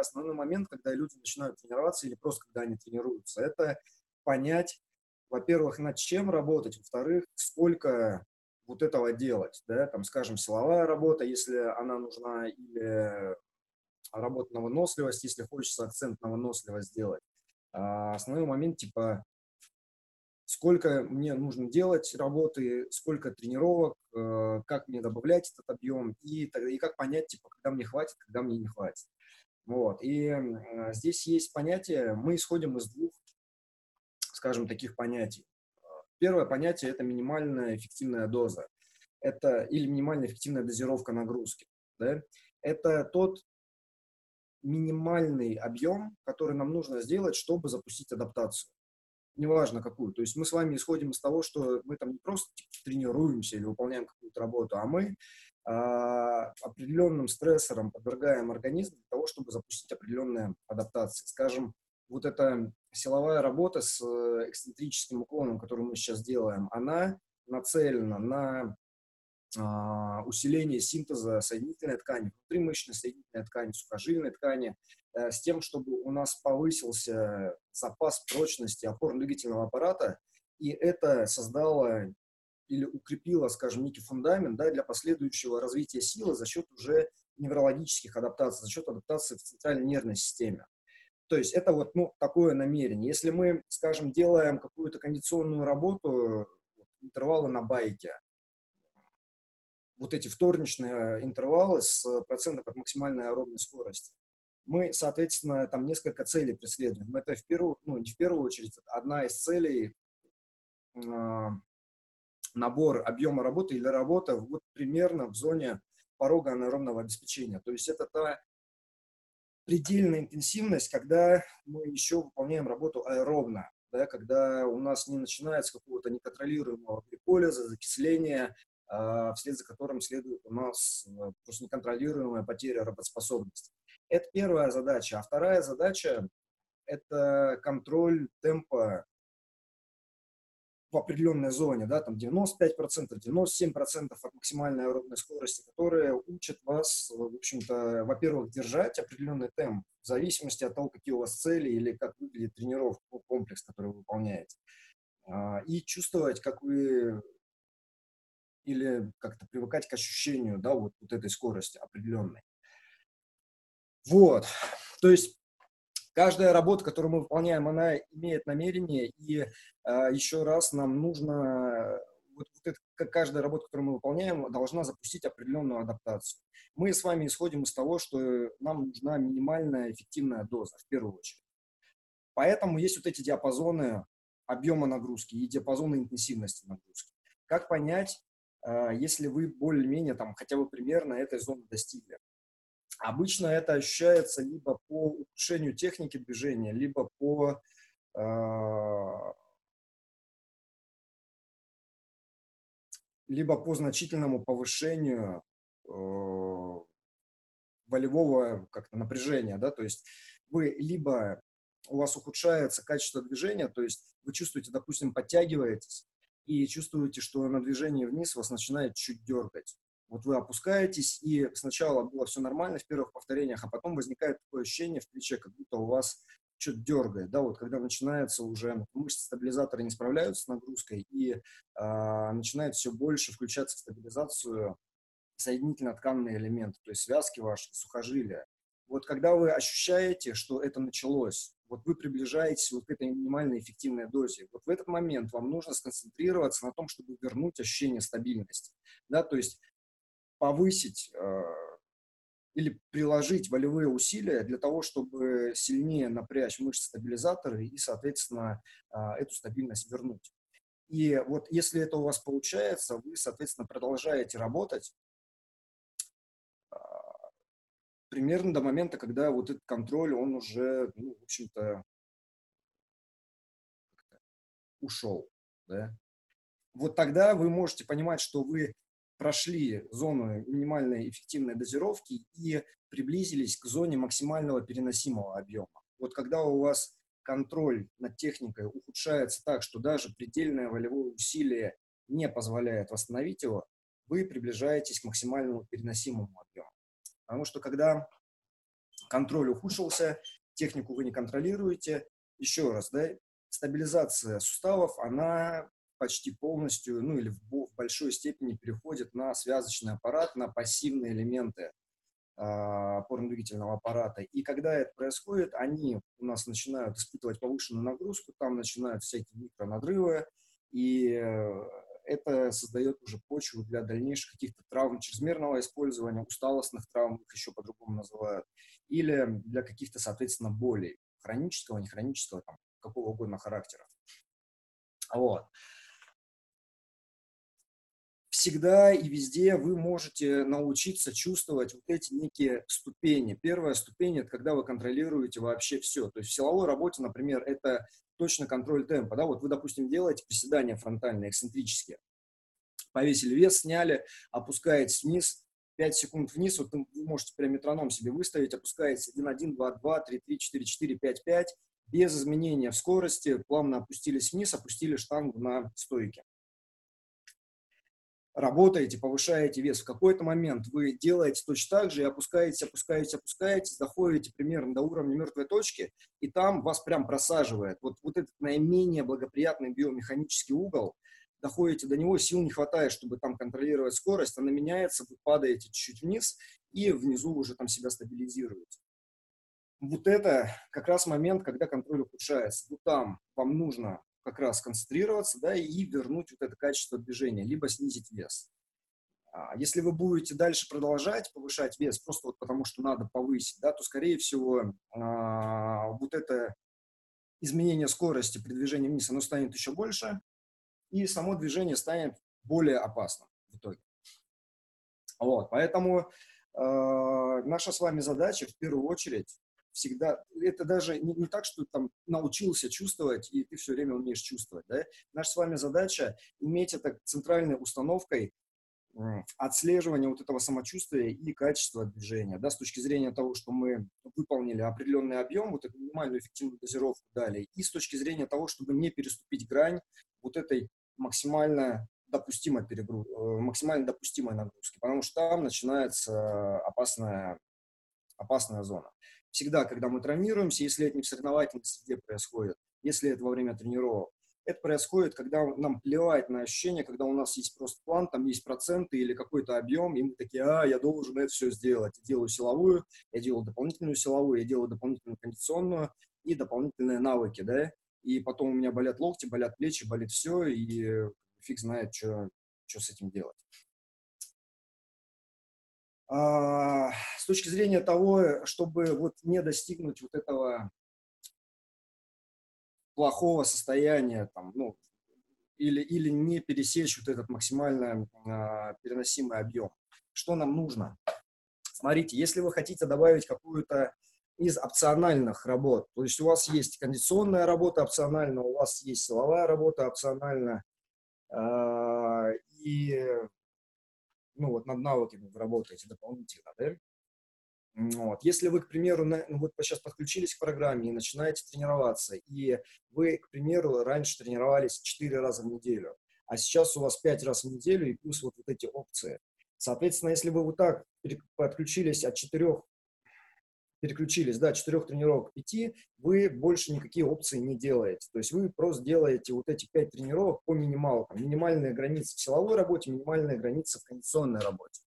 основной момент, когда люди начинают тренироваться или просто когда они тренируются, это понять, во-первых, над чем работать, во-вторых, сколько вот этого делать, да, там, скажем, силовая работа, если она нужна, или работа на выносливость, если хочется акцент на выносливость сделать. А основной момент, типа, сколько мне нужно делать работы, сколько тренировок, э, как мне добавлять этот объем и, и как понять, типа, когда мне хватит, когда мне не хватит. Вот. И э, здесь есть понятие, мы исходим из двух, скажем, таких понятий. Первое понятие – это минимальная эффективная доза. Это или минимальная эффективная дозировка нагрузки. Да? Это тот минимальный объем, который нам нужно сделать, чтобы запустить адаптацию. Неважно какую. То есть мы с вами исходим из того, что мы там не просто типа, тренируемся или выполняем какую-то работу, а мы а, определенным стрессором подвергаем организм для того, чтобы запустить определенные адаптации. Скажем, вот эта силовая работа с э, эксцентрическим уклоном, которую мы сейчас делаем, она нацелена на усиление синтеза соединительной ткани, внутримышечной соединительной ткани, сухожильной ткани, э, с тем, чтобы у нас повысился запас прочности опорно-двигательного аппарата, и это создало или укрепило, скажем, некий фундамент да, для последующего развития силы за счет уже неврологических адаптаций, за счет адаптации в центральной нервной системе. То есть это вот ну, такое намерение. Если мы, скажем, делаем какую-то кондиционную работу, интервалы на байке, вот эти вторничные интервалы с процентом от максимальной аэробной скорости, мы, соответственно, там несколько целей преследуем. Это в первую, ну, не в первую очередь, одна из целей э, набор объема работы или работа вот примерно в зоне порога анаэробного обеспечения. То есть это та предельная интенсивность, когда мы еще выполняем работу аэробно, да, когда у нас не начинается какого-то неконтролируемого гликолиза, закисления, вслед за которым следует у нас э, просто неконтролируемая потеря работоспособности. Это первая задача. А вторая задача – это контроль темпа в определенной зоне, да, там 95%, 97% от максимальной аэробной скорости, которые учат вас, в общем-то, во-первых, держать определенный темп в зависимости от того, какие у вас цели или как выглядит тренировка, комплекс, который вы выполняете. А, и чувствовать, как вы или как-то привыкать к ощущению, да, вот, вот этой скорости определенной. Вот, то есть каждая работа, которую мы выполняем, она имеет намерение, и э, еще раз нам нужно, вот, вот это, каждая работа, которую мы выполняем, должна запустить определенную адаптацию. Мы с вами исходим из того, что нам нужна минимальная эффективная доза, в первую очередь. Поэтому есть вот эти диапазоны объема нагрузки и диапазоны интенсивности нагрузки. Как понять, если вы более-менее там хотя бы примерно этой зоны достигли? Обычно это ощущается либо по улучшению техники движения, либо по э, либо по значительному повышению э, волевого как-то напряжения, да, то есть вы либо у вас ухудшается качество движения, то есть вы чувствуете, допустим, подтягиваетесь и чувствуете, что на движении вниз вас начинает чуть дергать. Вот вы опускаетесь, и сначала было все нормально в первых повторениях, а потом возникает такое ощущение в плече, как будто у вас что-то дергает, да, вот когда начинается уже мышцы стабилизатора не справляются с нагрузкой и э, начинает все больше включаться в стабилизацию соединительно-тканные элементы, то есть связки ваши, сухожилия. Вот когда вы ощущаете, что это началось, вот вы приближаетесь вот к этой минимальной эффективной дозе, вот в этот момент вам нужно сконцентрироваться на том, чтобы вернуть ощущение стабильности, да, то есть повысить э, или приложить волевые усилия для того, чтобы сильнее напрячь мышцы стабилизаторы и, соответственно, э, эту стабильность вернуть. И вот если это у вас получается, вы, соответственно, продолжаете работать э, примерно до момента, когда вот этот контроль, он уже, ну, в общем-то, ушел. Да? Вот тогда вы можете понимать, что вы прошли зону минимальной эффективной дозировки и приблизились к зоне максимального переносимого объема. Вот когда у вас контроль над техникой ухудшается так, что даже предельное волевое усилие не позволяет восстановить его, вы приближаетесь к максимальному переносимому объему. Потому что когда контроль ухудшился, технику вы не контролируете. Еще раз, да, стабилизация суставов, она почти полностью, ну или в, в большой степени переходит на связочный аппарат, на пассивные элементы э, опорно-двигательного аппарата. И когда это происходит, они у нас начинают испытывать повышенную нагрузку, там начинают всякие микронадрывы, и э, это создает уже почву для дальнейших каких-то травм чрезмерного использования, усталостных травм, их еще по-другому называют, или для каких-то, соответственно, болей хронического, нехронического, там, какого угодно характера. Вот. Всегда и везде вы можете научиться чувствовать вот эти некие ступени. Первая ступень – это когда вы контролируете вообще все. То есть в силовой работе, например, это точно контроль темпа. Да? Вот вы, допустим, делаете приседания фронтальные, эксцентрические. Повесили вес, сняли, опускаете вниз, 5 секунд вниз, вот вы можете прям метроном себе выставить, опускаете 1, 1, 2, 2, 3, 3, 4, 4, 5, 5, без изменения в скорости, плавно опустились вниз, опустили штангу на стойке. Работаете, повышаете вес. В какой-то момент вы делаете точно так же и опускаете, опускаете, опускаете, доходите примерно до уровня мертвой точки, и там вас прям просаживает. Вот, вот этот наименее благоприятный биомеханический угол, доходите до него, сил не хватает, чтобы там контролировать скорость, она меняется, вы падаете чуть-чуть вниз, и внизу уже там себя стабилизируете вот это как раз момент, когда контроль ухудшается. Вот там вам нужно как раз концентрироваться, да, и вернуть вот это качество движения, либо снизить вес. А если вы будете дальше продолжать повышать вес, просто вот потому что надо повысить, да, то, скорее всего, а, вот это изменение скорости при движении вниз, оно станет еще больше, и само движение станет более опасным в итоге. Вот, поэтому э, наша с вами задача в первую очередь всегда, это даже не, не так, что там научился чувствовать, и ты все время умеешь чувствовать, да? Наша с вами задача иметь это центральной установкой отслеживания вот этого самочувствия и качества движения, да, с точки зрения того, что мы выполнили определенный объем, вот эту минимальную эффективную дозировку дали, и с точки зрения того, чтобы не переступить грань вот этой максимально допустимой перегруз... Э, максимально допустимой нагрузки, потому что там начинается опасная, опасная зона всегда, когда мы травмируемся, если это не в соревновательной среде происходит, если это во время тренировок, это происходит, когда нам плевать на ощущение, когда у нас есть просто план, там есть проценты или какой-то объем, и мы такие, а, я должен это все сделать. Я делаю силовую, я делаю дополнительную силовую, я делаю дополнительную кондиционную и дополнительные навыки, да, и потом у меня болят локти, болят плечи, болит все, и фиг знает, что, что с этим делать. А, с точки зрения того, чтобы вот не достигнуть вот этого плохого состояния, там, ну, или, или не пересечь вот этот максимально э, переносимый объем. Что нам нужно? Смотрите, если вы хотите добавить какую-то из опциональных работ, то есть у вас есть кондиционная работа опционально, у вас есть силовая работа опционально, э, и ну, вот над навыками вы работаете дополнительно, да? Вот. Если вы, к примеру, на, ну, вот сейчас подключились к программе и начинаете тренироваться, и вы, к примеру, раньше тренировались 4 раза в неделю, а сейчас у вас 5 раз в неделю и плюс вот, вот эти опции. Соответственно, если вы вот так подключились от 4 переключились, да, четырех тренировок пяти, вы больше никакие опции не делаете. То есть вы просто делаете вот эти пять тренировок по минималкам. Минимальная граница в силовой работе, минимальная граница в кондиционной работе.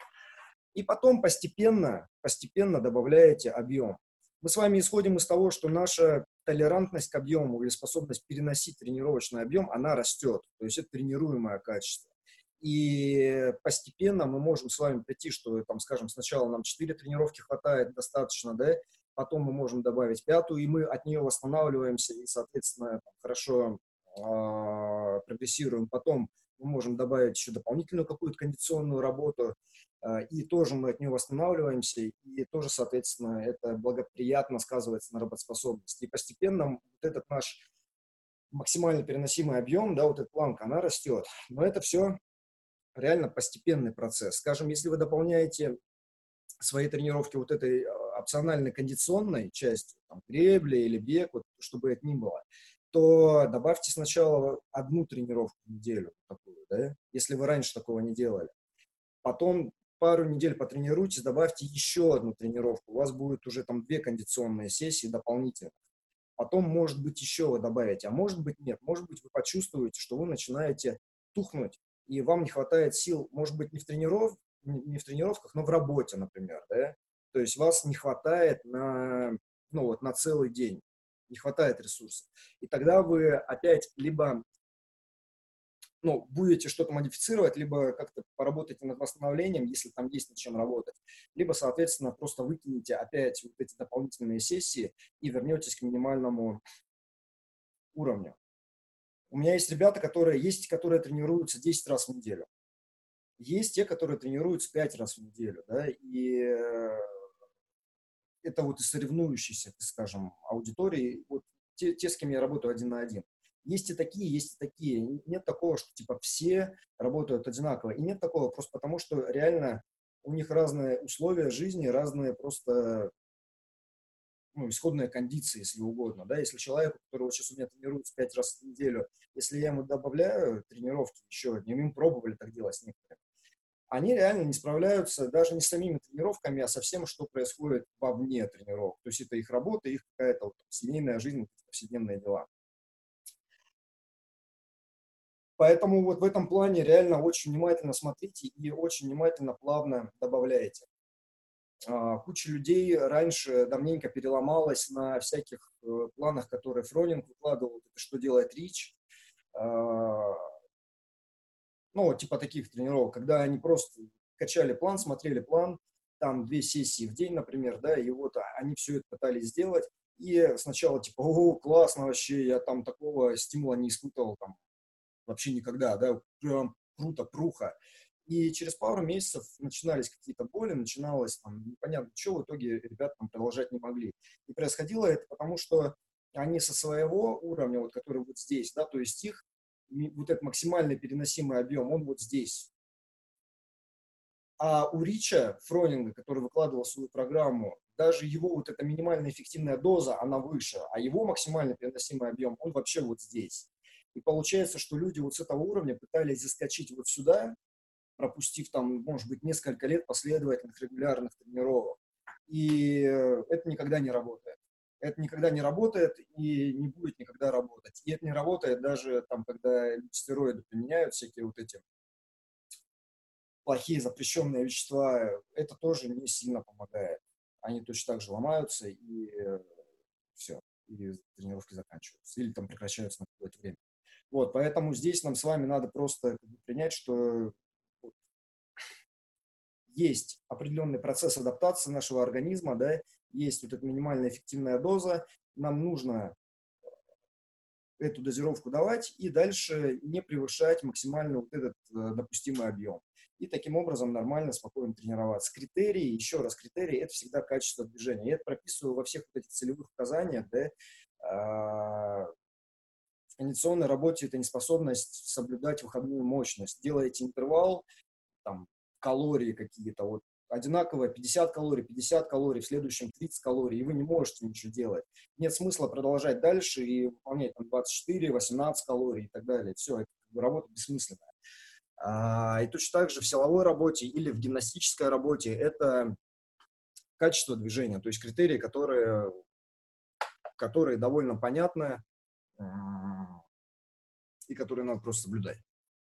И потом постепенно, постепенно добавляете объем. Мы с вами исходим из того, что наша толерантность к объему или способность переносить тренировочный объем, она растет. То есть это тренируемое качество. И постепенно мы можем с вами прийти, что, там, скажем, сначала нам 4 тренировки хватает достаточно, да, потом мы можем добавить пятую, и мы от нее восстанавливаемся и, соответственно, хорошо э, прогрессируем. Потом мы можем добавить еще дополнительную какую-то кондиционную работу, э, и тоже мы от нее восстанавливаемся, и тоже, соответственно, это благоприятно сказывается на работоспособности. И постепенно вот этот наш максимально переносимый объем, да, вот эта планка, она растет. Но это все реально постепенный процесс. Скажем, если вы дополняете свои тренировки вот этой а, опциональной кондиционной частью, там, гребли или бег, вот, чтобы это ни было, то добавьте сначала одну тренировку в неделю, такую, да, если вы раньше такого не делали. Потом пару недель потренируйтесь, добавьте еще одну тренировку. У вас будет уже там две кондиционные сессии дополнительно. Потом, может быть, еще вы добавите, а может быть, нет. Может быть, вы почувствуете, что вы начинаете тухнуть, и вам не хватает сил, может быть, не в, трениров, не в тренировках, но в работе, например, да? То есть вас не хватает на, ну, вот, на целый день, не хватает ресурсов. И тогда вы опять либо ну, будете что-то модифицировать, либо как-то поработаете над восстановлением, если там есть над чем работать, либо, соответственно, просто выкинете опять вот эти дополнительные сессии и вернетесь к минимальному уровню. У меня есть ребята, которые есть, которые тренируются 10 раз в неделю. Есть те, которые тренируются 5 раз в неделю, да, и э, это вот и соревнующиеся, скажем, аудитории, вот те, те, с кем я работаю один на один. Есть и такие, есть и такие. Нет такого, что типа все работают одинаково. И нет такого просто потому, что реально у них разные условия жизни, разные просто ну, исходные кондиции, если угодно. Да? Если человек, который вот сейчас у меня тренируется пять раз в неделю, если я ему добавляю тренировки еще, не мы пробовали так делать с некоторыми, они реально не справляются даже не с самими тренировками, а со всем, что происходит вовне тренировок. То есть это их работа, их какая-то вот, семейная жизнь, повседневные дела. Поэтому вот в этом плане реально очень внимательно смотрите и очень внимательно плавно добавляете. А, куча людей раньше давненько переломалась на всяких э, планах, которые Фронинг выкладывал, это что делает Рич. А, ну, типа таких тренировок, когда они просто качали план, смотрели план, там две сессии в день, например, да, и вот они все это пытались сделать, и сначала типа, о, классно вообще, я там такого стимула не испытывал там вообще никогда, да, прям круто, пруха. И через пару месяцев начинались какие-то боли, начиналось там непонятно что, в итоге ребята там продолжать не могли. И происходило это потому, что они со своего уровня, вот который вот здесь, да, то есть их вот этот максимально переносимый объем, он вот здесь. А у Рича, Фронинга, который выкладывал свою программу, даже его вот эта минимальная эффективная доза, она выше, а его максимально переносимый объем, он вообще вот здесь. И получается, что люди вот с этого уровня пытались заскочить вот сюда, пропустив там, может быть, несколько лет последовательных регулярных тренировок. И это никогда не работает. Это никогда не работает и не будет никогда работать. И это не работает даже там, когда стероиды применяют, всякие вот эти плохие запрещенные вещества, это тоже не сильно помогает. Они точно так же ломаются, и все, и тренировки заканчиваются, или там прекращаются на какое-то время. Вот, поэтому здесь нам с вами надо просто принять, что есть определенный процесс адаптации нашего организма, да, есть вот эта минимальная эффективная доза, нам нужно эту дозировку давать и дальше не превышать максимально вот этот э, допустимый объем. И таким образом нормально, спокойно тренироваться. Критерии, еще раз, критерии – это всегда качество движения. Я это прописываю во всех вот этих целевых указаниях, да, а, кондиционной работе это неспособность соблюдать выходную мощность. Делаете интервал, там, калории какие-то, вот одинаково 50 калорий, 50 калорий, в следующем 30 калорий, и вы не можете ничего делать. Нет смысла продолжать дальше и выполнять там 24, 18 калорий и так далее. Все, это работа бессмысленная. А, и точно так же в силовой работе или в гимнастической работе это качество движения, то есть критерии, которые, которые довольно понятны, и которые надо просто соблюдать.